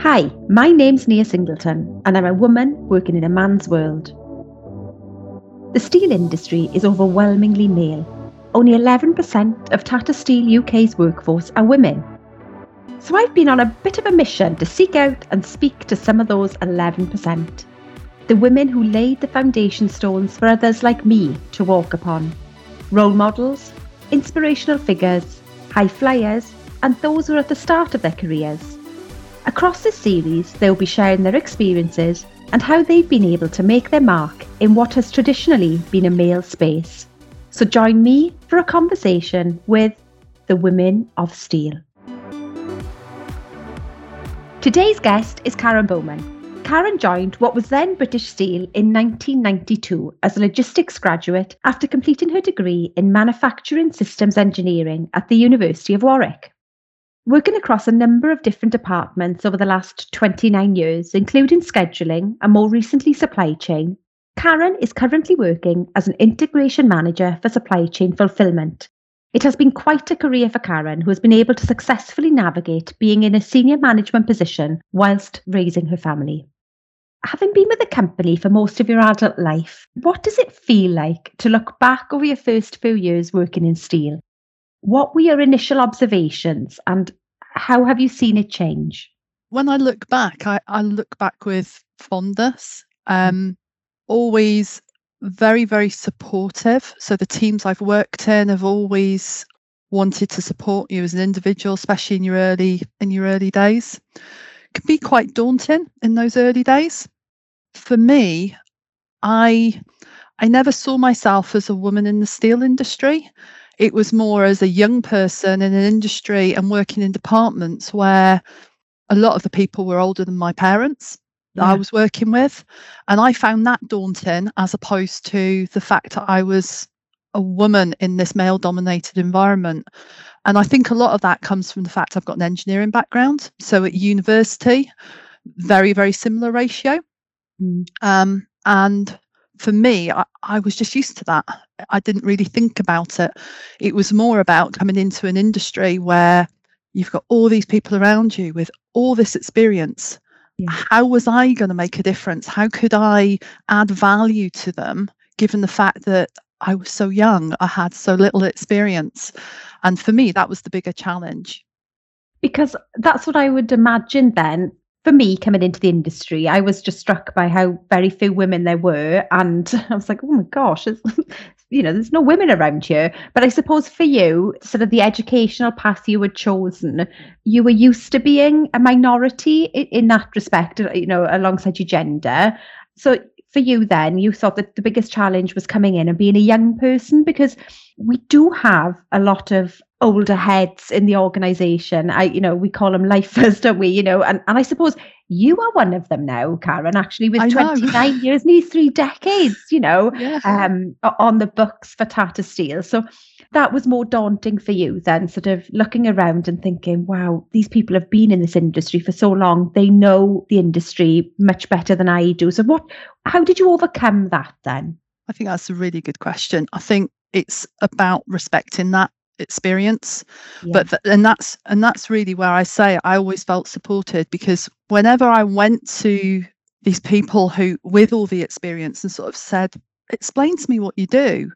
Hi, my name's Nia Singleton, and I'm a woman working in a man's world. The steel industry is overwhelmingly male. Only 11% of Tata Steel UK's workforce are women. So I've been on a bit of a mission to seek out and speak to some of those 11%. The women who laid the foundation stones for others like me to walk upon. Role models, inspirational figures, high flyers, and those who are at the start of their careers. Across this series, they will be sharing their experiences and how they've been able to make their mark in what has traditionally been a male space. So join me for a conversation with the Women of Steel. Today's guest is Karen Bowman. Karen joined what was then British Steel in 1992 as a logistics graduate after completing her degree in manufacturing systems engineering at the University of Warwick. Working across a number of different departments over the last 29 years, including scheduling and more recently supply chain, Karen is currently working as an integration manager for supply chain fulfillment it has been quite a career for Karen, who has been able to successfully navigate being in a senior management position whilst raising her family. Having been with the company for most of your adult life, what does it feel like to look back over your first few years working in steel? What were your initial observations and how have you seen it change? When I look back, I, I look back with fondness. Um, always very, very supportive. So the teams I've worked in have always wanted to support you as an individual, especially in your early in your early days. It can be quite daunting in those early days. For me, I I never saw myself as a woman in the steel industry. It was more as a young person in an industry and working in departments where a lot of the people were older than my parents that yeah. I was working with. And I found that daunting as opposed to the fact that I was a woman in this male dominated environment. And I think a lot of that comes from the fact I've got an engineering background. So at university, very, very similar ratio. Mm. Um, and for me, I, I was just used to that. I didn't really think about it. It was more about coming into an industry where you've got all these people around you with all this experience yeah. how was I going to make a difference? How could I add value to them, given the fact that I was so young, I had so little experience? And for me, that was the bigger challenge. Because that's what I would imagine then. For me, coming into the industry, I was just struck by how very few women there were. And I was like, oh my gosh, you know, there's no women around here. But I suppose for you, sort of the educational path you had chosen, you were used to being a minority in, in that respect, uh, you know, alongside your gender. So for you then, you thought that the biggest challenge was coming in and being a young person because we do have a lot of older heads in the organization. I, you know, we call them lifers, don't we? You know, and, and I suppose you are one of them now, Karen, actually, with 29 years, nearly three decades, you know, yeah. um, on the books for Tata Steel. So that was more daunting for you than sort of looking around and thinking, wow, these people have been in this industry for so long. They know the industry much better than I do. So what how did you overcome that then? I think that's a really good question. I think it's about respecting that experience. Yeah. but th- and that's and that's really where i say i always felt supported because whenever i went to these people who with all the experience and sort of said explain to me what you do.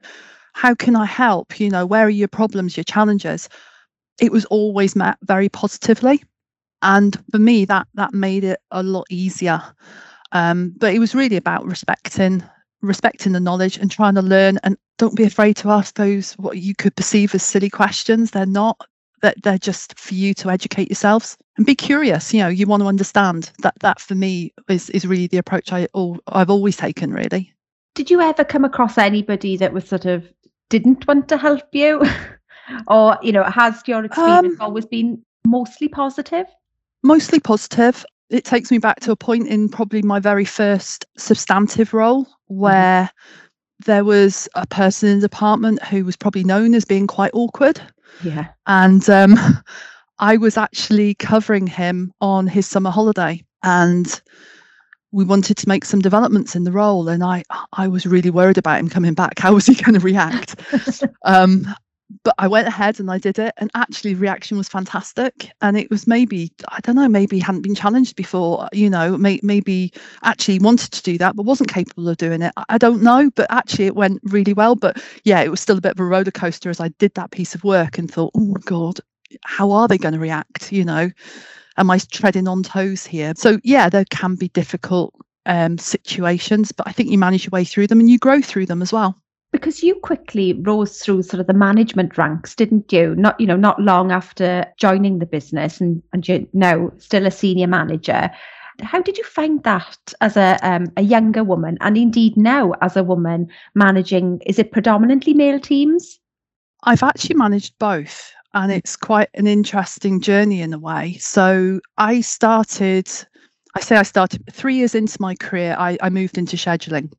How can i help? You know where are your problems your challenges? It was always met very positively. And for me that that made it a lot easier. Um, but it was really about respecting respecting the knowledge and trying to learn and don't be afraid to ask those what you could perceive as silly questions. They're not that they're just for you to educate yourselves. And be curious you know you want to understand. That that for me is is really the approach i all i've always taken really. Did you ever come across anybody that was sort of didn't want to help you? Or you know has your experience um, always been mostly positive? mostly positive it takes me back to a point in probably my very first substantive role where mm-hmm. there was a person in the department who was probably known as being quite awkward. Yeah. And um, I was actually covering him on his summer holiday and we wanted to make some developments in the role and I I was really worried about him coming back. How was he going to react? um, but I went ahead and I did it, and actually, reaction was fantastic. And it was maybe I don't know, maybe hadn't been challenged before, you know, may, maybe actually wanted to do that, but wasn't capable of doing it. I don't know, but actually, it went really well. But yeah, it was still a bit of a roller coaster as I did that piece of work and thought, oh my god, how are they going to react? You know, am I treading on toes here? So yeah, there can be difficult um, situations, but I think you manage your way through them and you grow through them as well because you quickly rose through sort of the management ranks didn't you? Not you know not long after joining the business and and you're now still a senior manager. How did you find that as a um, a younger woman and indeed now as a woman managing is it predominantly male teams? I've actually managed both and it's quite an interesting journey in a way. So i started i say i started three years into my career i, I moved into scheduling.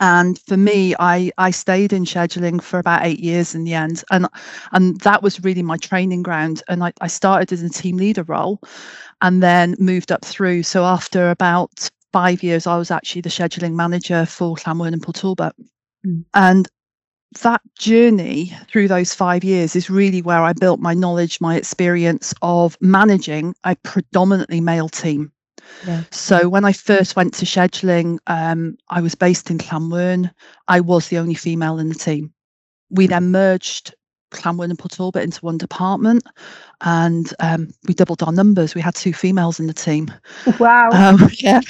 And for me, I I stayed in scheduling for about eight years in the end, and and that was really my training ground. And I, I started as a team leader role, and then moved up through. So after about five years, I was actually the scheduling manager for Llanwern and Port Mm. And that journey through those five years is really where I built my knowledge, my experience of managing a predominantly male team. So when I first went to scheduling, um, I was based in Llanwern. I was the only female in the team. We then merged Llanwern and Port Talbot into one department, and um, we doubled our numbers. We had two females in the team. Wow! Um, yeah.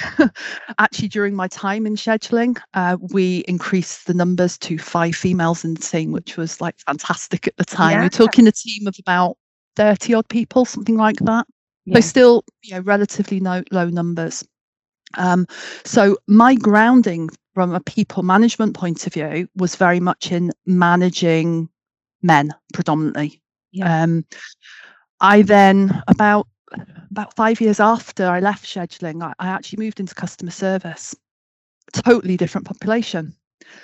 Actually, during my time in scheduling, uh, we increased the numbers to five females in the team, which was like fantastic at the time. Yeah. We're talking a team of about thirty odd people, something like that. Yeah. So still, you know, relatively no, low numbers. Um, so my grounding from a people management point of view was very much in managing men predominantly. Yeah. Um, I then about about five years after I left scheduling, I, I actually moved into customer service. Totally different population.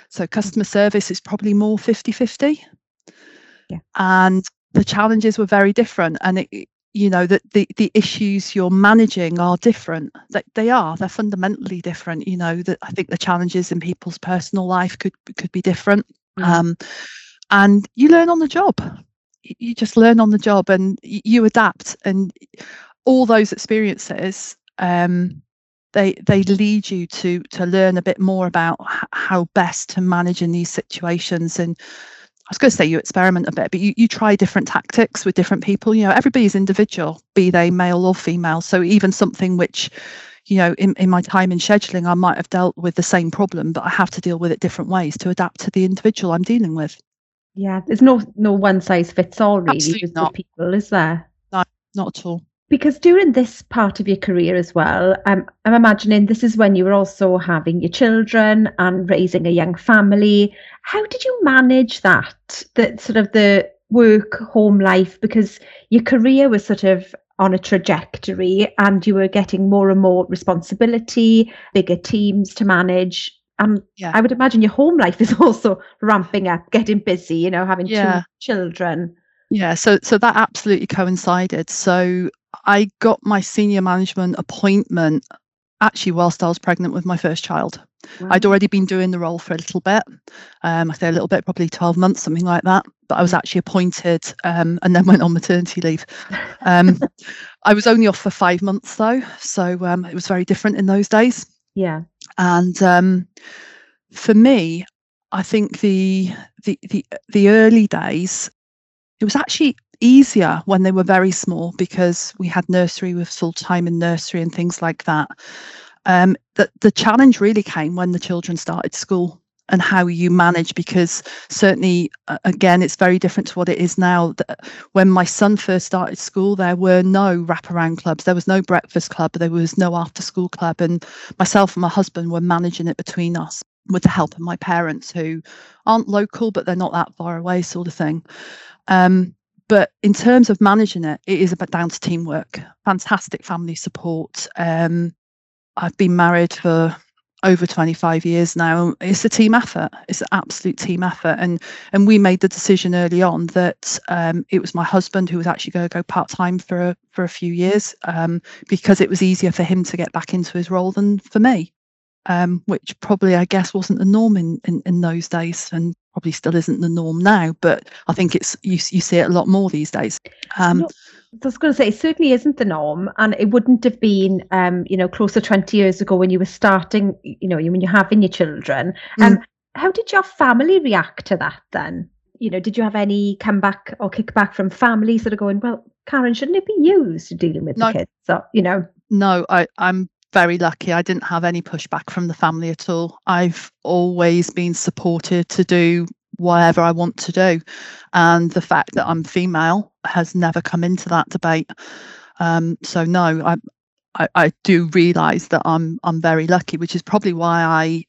So customer service is probably more 50-50. Yeah. And the challenges were very different. And it, you know that the the issues you're managing are different. That they are. They're fundamentally different. You know that i think the challenges in people's personal life could could be different. Mm. um, and you learn on the job. You just learn on the job and you adapt. And all those experiences um, they they lead you to to learn a bit more about how best to manage in these situations. And I was going to say you experiment a bit, but you, you try different tactics with different people. You know, everybody's individual, be they male or female. So even something which, you know, in, in my time in scheduling, I might have dealt with the same problem, but I have to deal with it different ways to adapt to the individual I'm dealing with. Yeah, there's no no one size fits all really Absolutely not. people, is there? No, not at all because during this part of your career as well, um, I'm imagining this is when you were also having your children and raising a young family. How did you manage that? That sort of the work home life because your career was sort of on a trajectory and you were getting more and more responsibility, bigger teams to manage. And yeah. I would imagine your home life is also ramping up, getting busy, you know, having yeah. two children. Yeah, so so that absolutely coincided. So I got my senior management appointment actually whilst I was pregnant with my first child. Wow. I'd already been doing the role for a little bit. Um, I say a little bit, probably 12 months, something like that. But I was mm. actually appointed um, and then went on maternity leave. Um, I was only off for five months though. So um, it was very different in those days. Yeah. And um, for me, I think the, the the the early days, it was actually easier when they were very small because we had nursery with full time in nursery and things like that. Um, the, the challenge really came when the children started school and how you manage because certainly uh, again it's very different to what it is now. When my son first started school there were no wraparound clubs. There was no breakfast club. There was no after school club. And myself and my husband were managing it between us with the help of my parents who aren't local but they're not that far away sort of thing. Um, but in terms of managing it, it is about down to teamwork. Fantastic family support. Um, I've been married for over 25 years now. It's a team effort. It's an absolute team effort. And and we made the decision early on that um, it was my husband who was actually going to go part time for a, for a few years um, because it was easier for him to get back into his role than for me. Um, which probably I guess wasn't the norm in, in, in those days. And probably still isn't the norm now, but I think it's you, you see it a lot more these days. Um, no, I was going to say it certainly isn't the norm, and it wouldn't have been, um, you know, closer twenty years ago when you were starting, you know, when you're having your children. Um, mm. How did your family react to that then? You know, did you have any comeback or kickback from families that are going, well, Karen, shouldn't it be used to dealing with no. the kids? So, you know. No, I, I'm very lucky. I didn't have any pushback from the family at all. I've always been supported to do whatever I want to do. And the fact that I'm female has never come into that debate. Um, so no, I, I, I do realise that I'm I'm very lucky, which is probably why I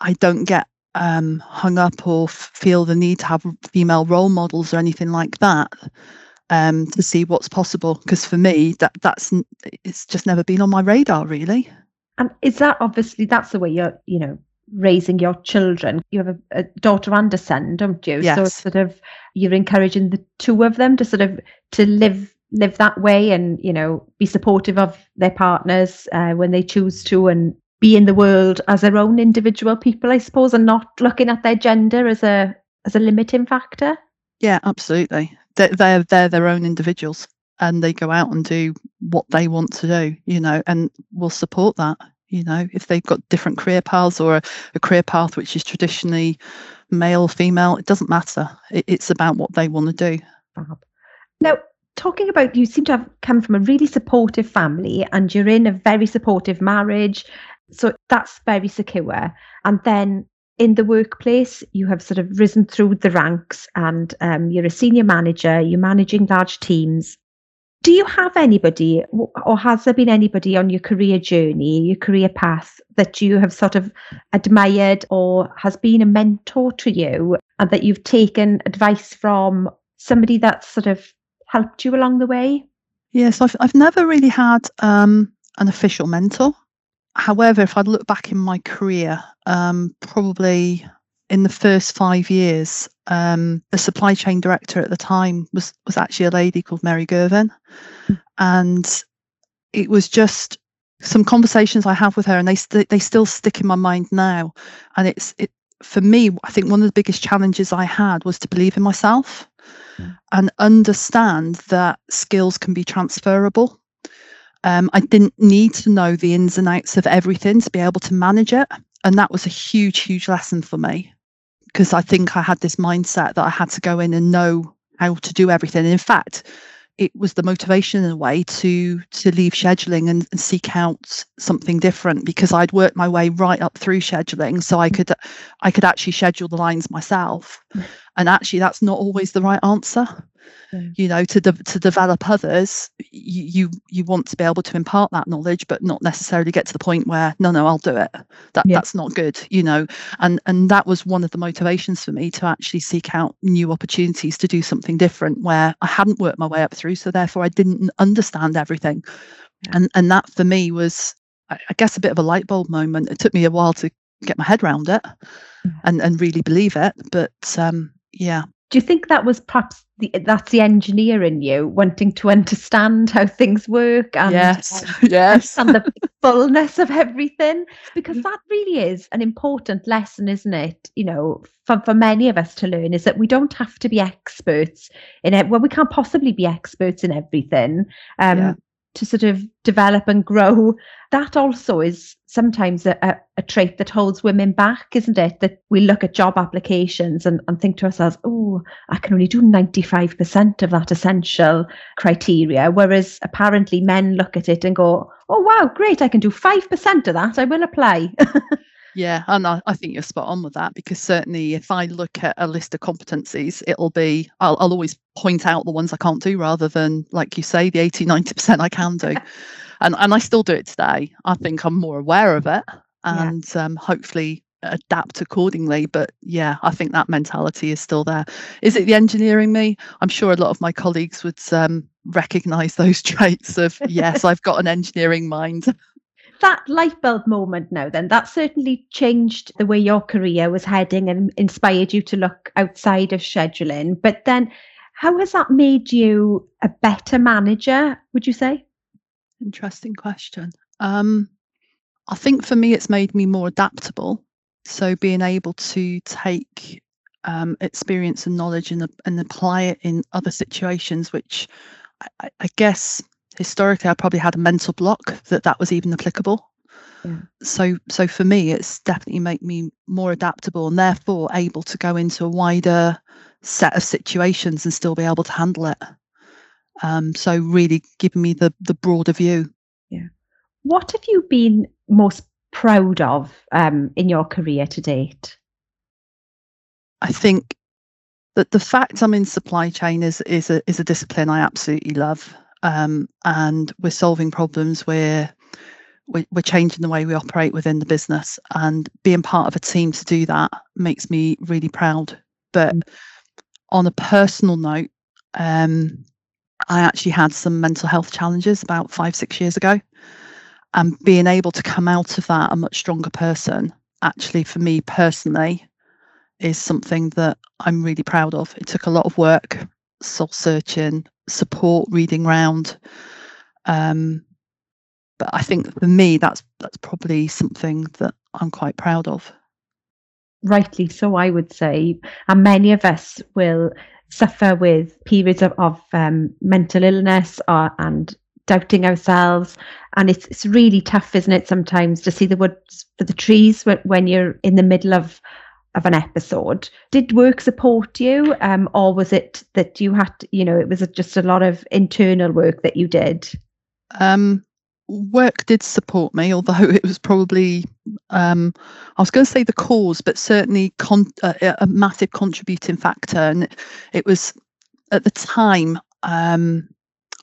I don't get um, hung up or feel the need to have female role models or anything like that um, to see what's possible. Because for me, that that's it's just never been on my radar really. And is that obviously that's the way you're you know raising your children? You have a, a daughter and a son, don't you? Yes. So sort of you're encouraging the two of them to sort of to live live that way and you know be supportive of their partners uh, when they choose to and be in the world as their own individual people, I suppose, and not looking at their gender as a as a limiting factor. Yeah, absolutely. They're they're, their own individuals, and they go out and do what they want to do, you know, and we'll support that. You know, if they've got different career paths or a, a career path which is traditionally male, female, it doesn't matter. It, it's about what they want to do. Now, talking about you seem to have come from a really supportive family and you're in a very supportive marriage so that's very secure. And then in the workplace, you have sort of risen through the ranks and um, you're a senior manager, you're managing large teams. Do you have anybody, or has there been anybody on your career journey, your career path, that you have sort of admired or has been a mentor to you and that you've taken advice from somebody that's sort of helped you along the way? Yes, I've, I've never really had um, an official mentor. However, if I look back in my career, um, probably in the first five years, um, the supply chain director at the time was was actually a lady called Mary Gervin, mm. and it was just some conversations I have with her, and they st- they still stick in my mind now. And it's it for me. I think one of the biggest challenges I had was to believe in myself mm. and understand that skills can be transferable. Um, I didn't need to know the ins and outs of everything to be able to manage it. And that was a huge, huge lesson for me because I think I had this mindset that I had to go in and know how to do everything. And in fact, it was the motivation in a way to to leave scheduling and, and, seek out something different because I'd worked my way right up through scheduling so I could I could actually schedule the lines myself mm. and actually that's not always the right answer mm. you know to de- to develop others you, you you want to be able to impart that knowledge but not necessarily get to the point where no no I'll do it that yeah. that's not good you know and and that was one of the motivations for me to actually seek out new opportunities to do something different where I hadn't worked my way up through so therefore I didn't understand everything yeah. and and that for me was I, I guess a bit of a light bulb moment it took me a while to get my head around it mm. and and really believe it but um yeah do you think that was perhaps the, that's the engineer in you wanting to understand how things work and yes, yes, and the fullness of everything? Because that really is an important lesson, isn't it? You know, for for many of us to learn is that we don't have to be experts in it. Well, we can't possibly be experts in everything. Um, yeah to sort of develop and grow. That also is sometimes a, a, a, trait that holds women back, isn't it? That we look at job applications and, and think to ourselves, oh, I can only do 95% of that essential criteria. Whereas apparently men look at it and go, oh, wow, great, I can do 5% of that. I will apply. Yeah, and I, I, think you're spot on with that because certainly if I look at a list of competencies, it'll be, I'll, I'll always point out the ones I can't do rather than, like you say, the 80, 90% I can do. and, and I still do it today. I think I'm more aware of it and yeah. um, hopefully adapt accordingly. But yeah, I think that mentality is still there. Is it the engineering me? I'm sure a lot of my colleagues would um, recognize those traits of, yes, I've got an engineering mind that light bulb moment now then that certainly changed the way your career was heading and inspired you to look outside of scheduling. But then how has that made you a better manager would you say? Interesting question. Um, i think for me it's made me more adaptable. So being able to take um, experience and knowledge and, and apply it in other situations, which I, I guess historically I probably had a mental block that that was even applicable. Yeah. So, so for me, it's definitely made me more adaptable and therefore able to go into a wider set of situations and still be able to handle it. Um, so, really giving me the the broader view. Yeah. What have you been most proud of um, in your career to date? I think that the fact I'm in supply chain is is a is a discipline I absolutely love, um, and we're solving problems where we're, we're changing the way we operate within the business, and being part of a team to do that makes me really proud. But mm. on a personal note, um, I actually had some mental health challenges about five six years ago, and being able to come out of that a much stronger person actually for me personally is something that I'm really proud of. It took a lot of work, soul searching, support, reading round. Um, but I think for me, that's that's probably something that I'm quite proud of. Rightly so, I would say, and many of us will suffer with periods of, of um, mental illness or, and doubting ourselves. And it's it's really tough, isn't it, sometimes to see the woods for the trees when, when you're in the middle of of an episode. Did work support you, um, or was it that you had, you know, it was just a lot of internal work that you did? Um, work did support me, although it was probably, um, I was going to say the cause, but certainly con- uh, a massive contributing factor. And it was at the time, um,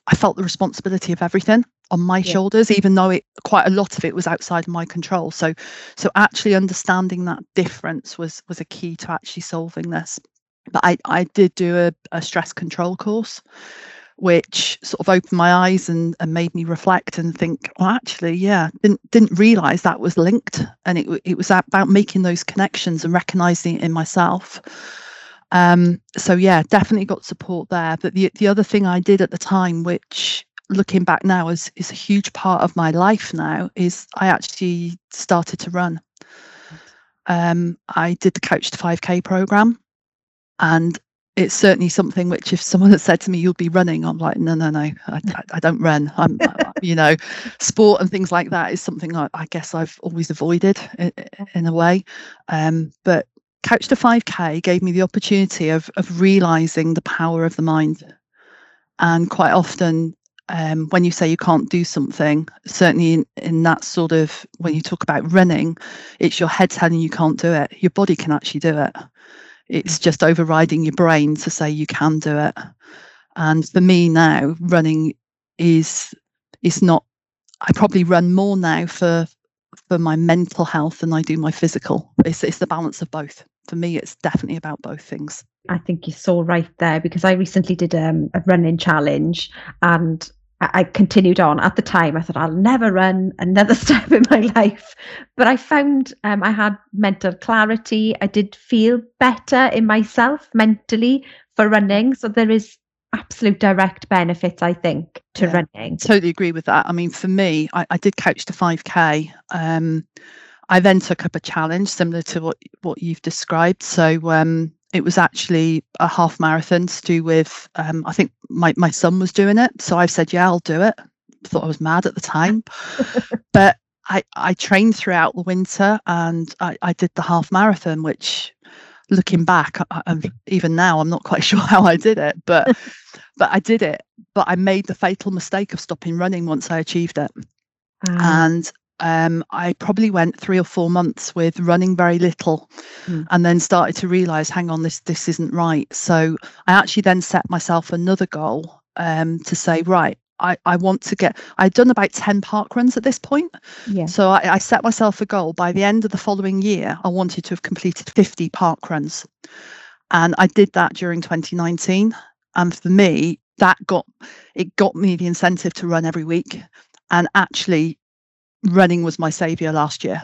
I felt the responsibility of everything on my yeah. shoulders even though it quite a lot of it was outside of my control. So so actually understanding that difference was was a key to actually solving this. But i i did do a, a stress control course which sort of opened my eyes and, and made me reflect and think well actually yeah didn't didn't realize that was linked. And it, it was about making those connections and recognizing it in myself um, so yeah definitely got support there but the, the other thing i did at the time which looking back now is is a huge part of my life now is I actually started to run. Um, I did the Couch to 5K program, and it's certainly something which, if someone had said to me, "You'll be running," I'm like, "No, no, no, I, I, I don't run." I'm, you know, sport and things like that is something I, I guess I've always avoided in, in a way. Um, but Couch to 5K gave me the opportunity of of realizing the power of the mind, and quite often um, when you say you can't do something, certainly in, in that sort of when you talk about running, it's your head telling you can't do it. Your body can actually do it. It's just overriding your brain to say you can do it. And for me now, running is is not. I probably run more now for for my mental health than I do my physical. It's it's the balance of both. For me, it's definitely about both things. I think you're so right there because I recently did um, a running challenge and I continued on. At the time, I thought I'll never run another step in my life, but I found um, I had mental clarity. I did feel better in myself mentally for running. So there is absolute direct benefits, I think, to yeah, running. Totally agree with that. I mean, for me, I, I did couch to 5K. Um, I then took up a challenge similar to what what you've described. So um, it was actually a half marathon to do with um, I think my, my son was doing it. So I said, Yeah, I'll do it. Thought I was mad at the time. but I, I trained throughout the winter and I, I did the half marathon, which looking back, I, even now, I'm not quite sure how I did it, but but I did it. But I made the fatal mistake of stopping running once I achieved it. Um. And um, I probably went three or four months with running very little, mm. and then started to realise, hang on, this this isn't right. So I actually then set myself another goal um, to say, right, I, I want to get I'd done about 10 park runs at this point. Yeah. So I, I set myself a goal by the end of the following year, I wanted to have completed 50 park runs. And I did that during 2019. And for me, that got it got me the incentive to run every week. And actually running was my savior last year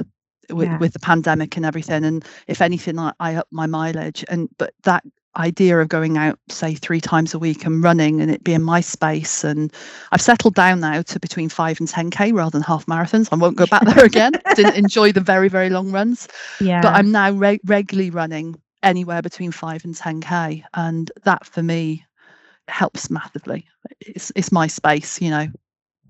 with, yeah. with the pandemic and everything. And if anything, I, I upped my mileage. And but that idea of going out say three times a week and running and it being my space. And i've settled down now to between 5 and 10k rather than half marathons. I won't go back there again. Didn't enjoy the very very long runs. Yeah. But i'm now re- regularly running anywhere between five and 10k and that for me helps massively. It's it's my space you know.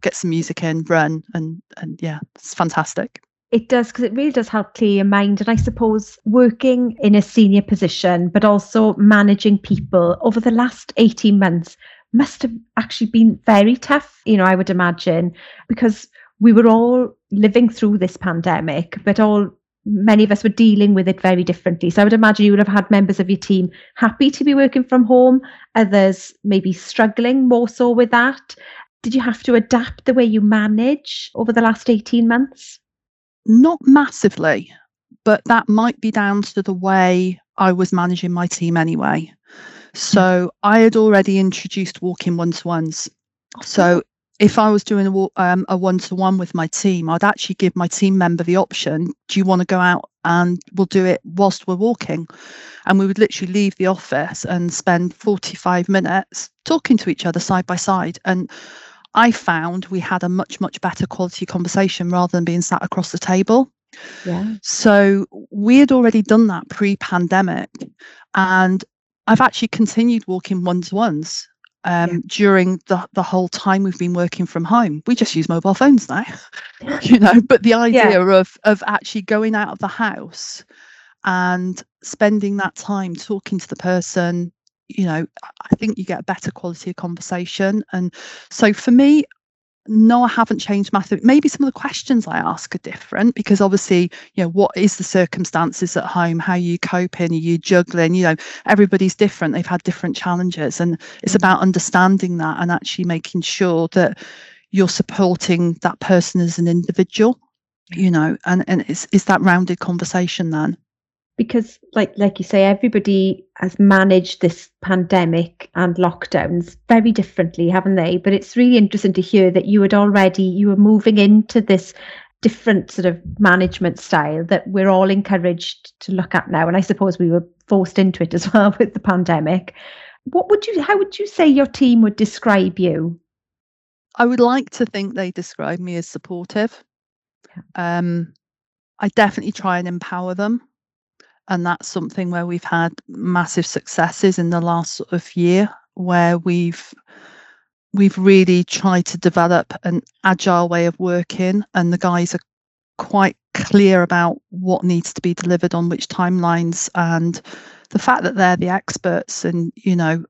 Get some music in run and and yeah it's fantastic it does because it really does help clear your mind and i suppose working in a senior position but also managing people over the last 18 months must have actually been very tough you know i would imagine because we were all living through this pandemic but all many of us were dealing with it very differently. So I would imagine you would have had members of your team happy to be working from home, others maybe struggling more so with that. Did you have to adapt the way you manage over the last 18 months? Not massively, but that might be down to the way I was managing my team anyway. So I had already introduced walking one to ones. So if I was doing a, um, a one-to-one with my team, I'd actually give my team member the option, do you want to go out and we'll do it whilst we're walking? And we would literally leave the office and spend 45 minutes talking to each other side by side. And I found we had a much, much better quality conversation rather than being sat across the table. Yeah. So we had already done that pre-pandemic. And I've actually continued walking one-to-ones um, yeah. during the, the whole time we've been working from home. We just use mobile phones now, you know. But the idea yeah. of of actually going out of the house and spending that time talking to the person, you know, I think you get a better quality of conversation. And so for me, no, I haven't changed massively. Maybe some of the questions I ask are different because obviously, you know, what is the circumstances at home? How are you coping? Are you juggling? You know, everybody's different. They've had different challenges. And it's mm. about understanding that and actually making sure that you're supporting that person as an individual, you know, and, and it's, it's that rounded conversation then because like like you say everybody has managed this pandemic and lockdowns very differently haven't they? But it's really interesting to hear that you had already you were moving into this different sort of management style that we're all encouraged to look at now. And i suppose we were forced into it as well with the pandemic. What would you how would you say your team would describe you? I would like to think they describe me as supportive. Um i definitely try and empower them and that's something where we've had massive successes in the last sort of year where we've we've really tried to develop an agile way of working and the guys are quite clear about what needs to be delivered on which timelines and the fact that they're the experts and you know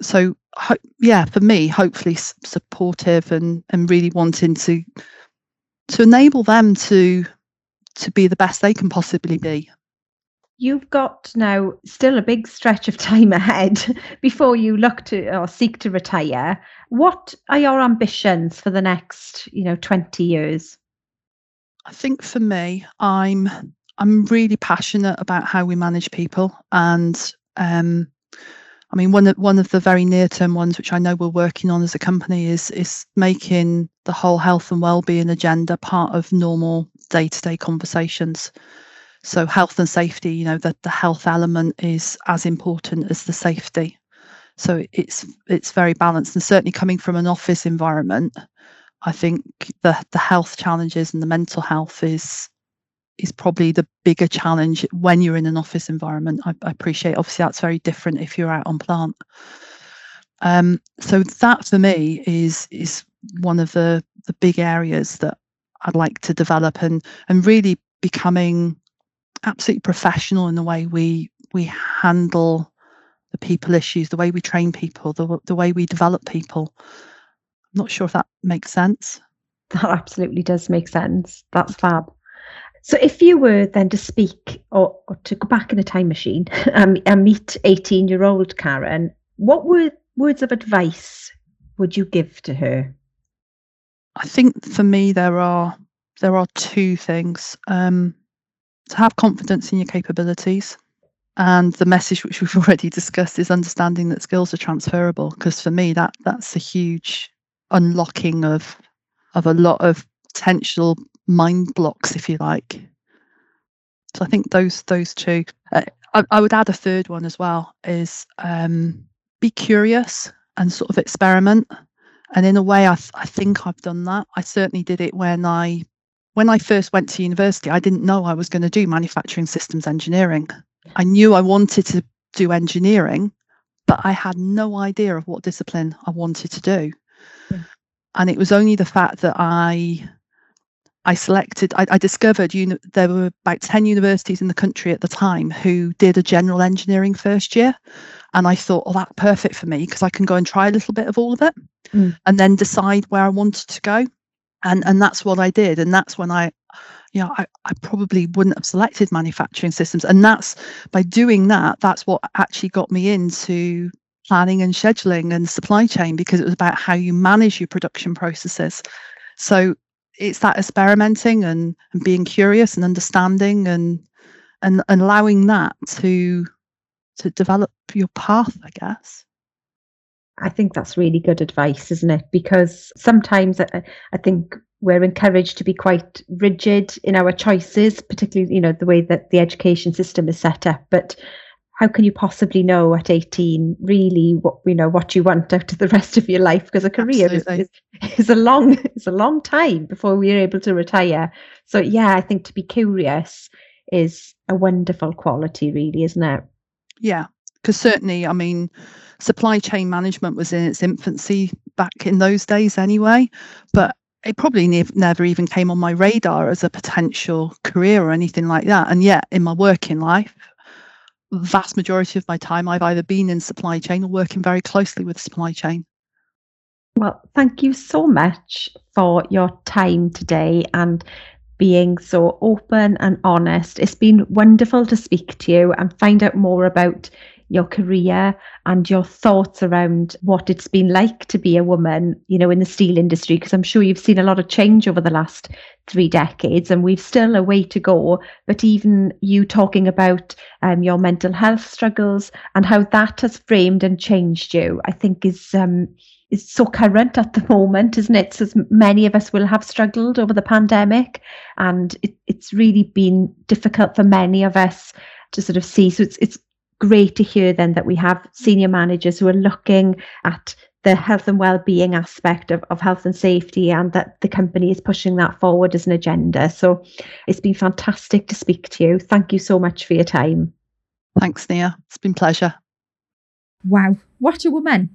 so ho- yeah for me hopefully supportive and and really wanting to to enable them to to be the best they can possibly be You've got now still a big stretch of time ahead before you look to or seek to retire. What are your ambitions for the next, you know, 20 years? I think for me, I'm I'm really passionate about how we manage people and um, I mean one of one of the very near term ones which I know we're working on as a company is is making the whole health and well-being agenda part of normal day-to-day conversations so health and safety, you know, that the health element is as important as the safety. So it's it's very balanced, and certainly coming from an office environment, I think the the health challenges and the mental health is is probably the bigger challenge when you're in an office environment. I, I appreciate obviously that's very different if you're out on plant. Um, so that for me is is one of the the big areas that I'd like to develop and and really becoming absolutely professional in the way we we handle the people issues, the way we train people, the the way we develop people. I'm not sure if that makes sense. That absolutely does make sense. That's fab. So, if you were then to speak or, or to go back in a time machine and, and meet 18 year old Karen, what were words of advice would you give to her? I think for me there are there are two things. Um, to have confidence in your capabilities. And the message which we've already discussed is understanding that skills are transferable. Because for me, that that's a huge unlocking of of a lot of potential mind blocks, if you like. So I think those those two. Uh, I, I, would add a third one as well: is um, be curious and sort of experiment. And in a way, I, th- I think I've done that. I certainly did it when I when I first went to university, I didn't know I was going to do manufacturing systems engineering. I knew I wanted to do engineering, but I had no idea of what discipline I wanted to do. Yeah. And it was only the fact that I I selected, I, I discovered uni- there were about 10 universities in the country at the time who did a general engineering first year. And I thought, oh, that's perfect for me because I can go and try a little bit of all of it mm. and then decide where I wanted to go. And, and that's what I did. And that's when I, you know, I, I probably wouldn't have selected manufacturing systems. And that's by doing that, that's what actually got me into planning and scheduling and supply chain because it was about how you manage your production processes. So it's that experimenting and, and being curious and understanding and, and and allowing that to to develop your path, I guess. I think that's really good advice, isn't it? Because sometimes I, I think we're encouraged to be quite rigid in our choices, particularly, you know, the way that the education system is set up. But how can you possibly know at 18 really what you know what you want out of the rest of your life because a career is, is, is, a long it's a long time before we're able to retire so yeah i think to be curious is a wonderful quality really isn't it yeah because certainly i mean supply chain management was in its infancy back in those days anyway but it probably ne- never even came on my radar as a potential career or anything like that and yet in my working life vast majority of my time I've either been in supply chain or working very closely with supply chain. Well, thank you so much for your time today and being so open and honest. It's been wonderful to speak to you and find out more about your career and your thoughts around what it's been like to be a woman, you know, in the steel industry, because I'm sure you've seen a lot of change over the last three decades and we've still a way to go. But even you talking about um, your mental health struggles and how that has framed and changed you, I think is um, is so current at the moment, isn't it? So many of us will have struggled over the pandemic, and it, it's really been difficult for many of us to sort of see. So it's it's great to hear then that we have senior managers who are looking at the health and well-being aspect of, of health and safety and that the company is pushing that forward as an agenda. So it's been fantastic to speak to you. Thank you so much for your time. Thanks nia. It's been pleasure. Wow what a woman.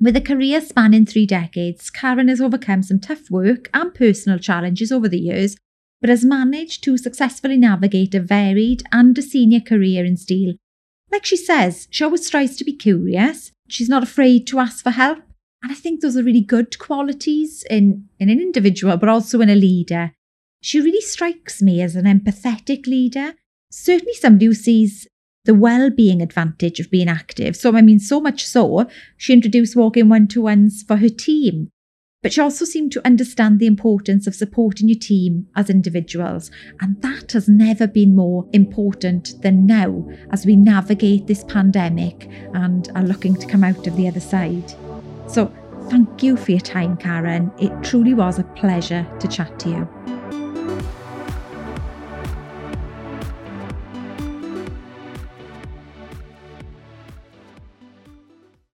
With a career spanning three decades karen has overcome some tough work and personal challenges over the years but has managed to successfully navigate a varied and a senior career in steel like she says, she always strives to be curious. She's not afraid to ask for help. And I think those are really good qualities in, in an individual, but also in a leader. She really strikes me as an empathetic leader, certainly somebody who sees the well-being advantage of being active. So I mean, so much so, she introduced walking one-to-ones for her team. But she also seemed to understand the importance of supporting your team as individuals. And that has never been more important than now as we navigate this pandemic and are looking to come out of the other side. So, thank you for your time, Karen. It truly was a pleasure to chat to you.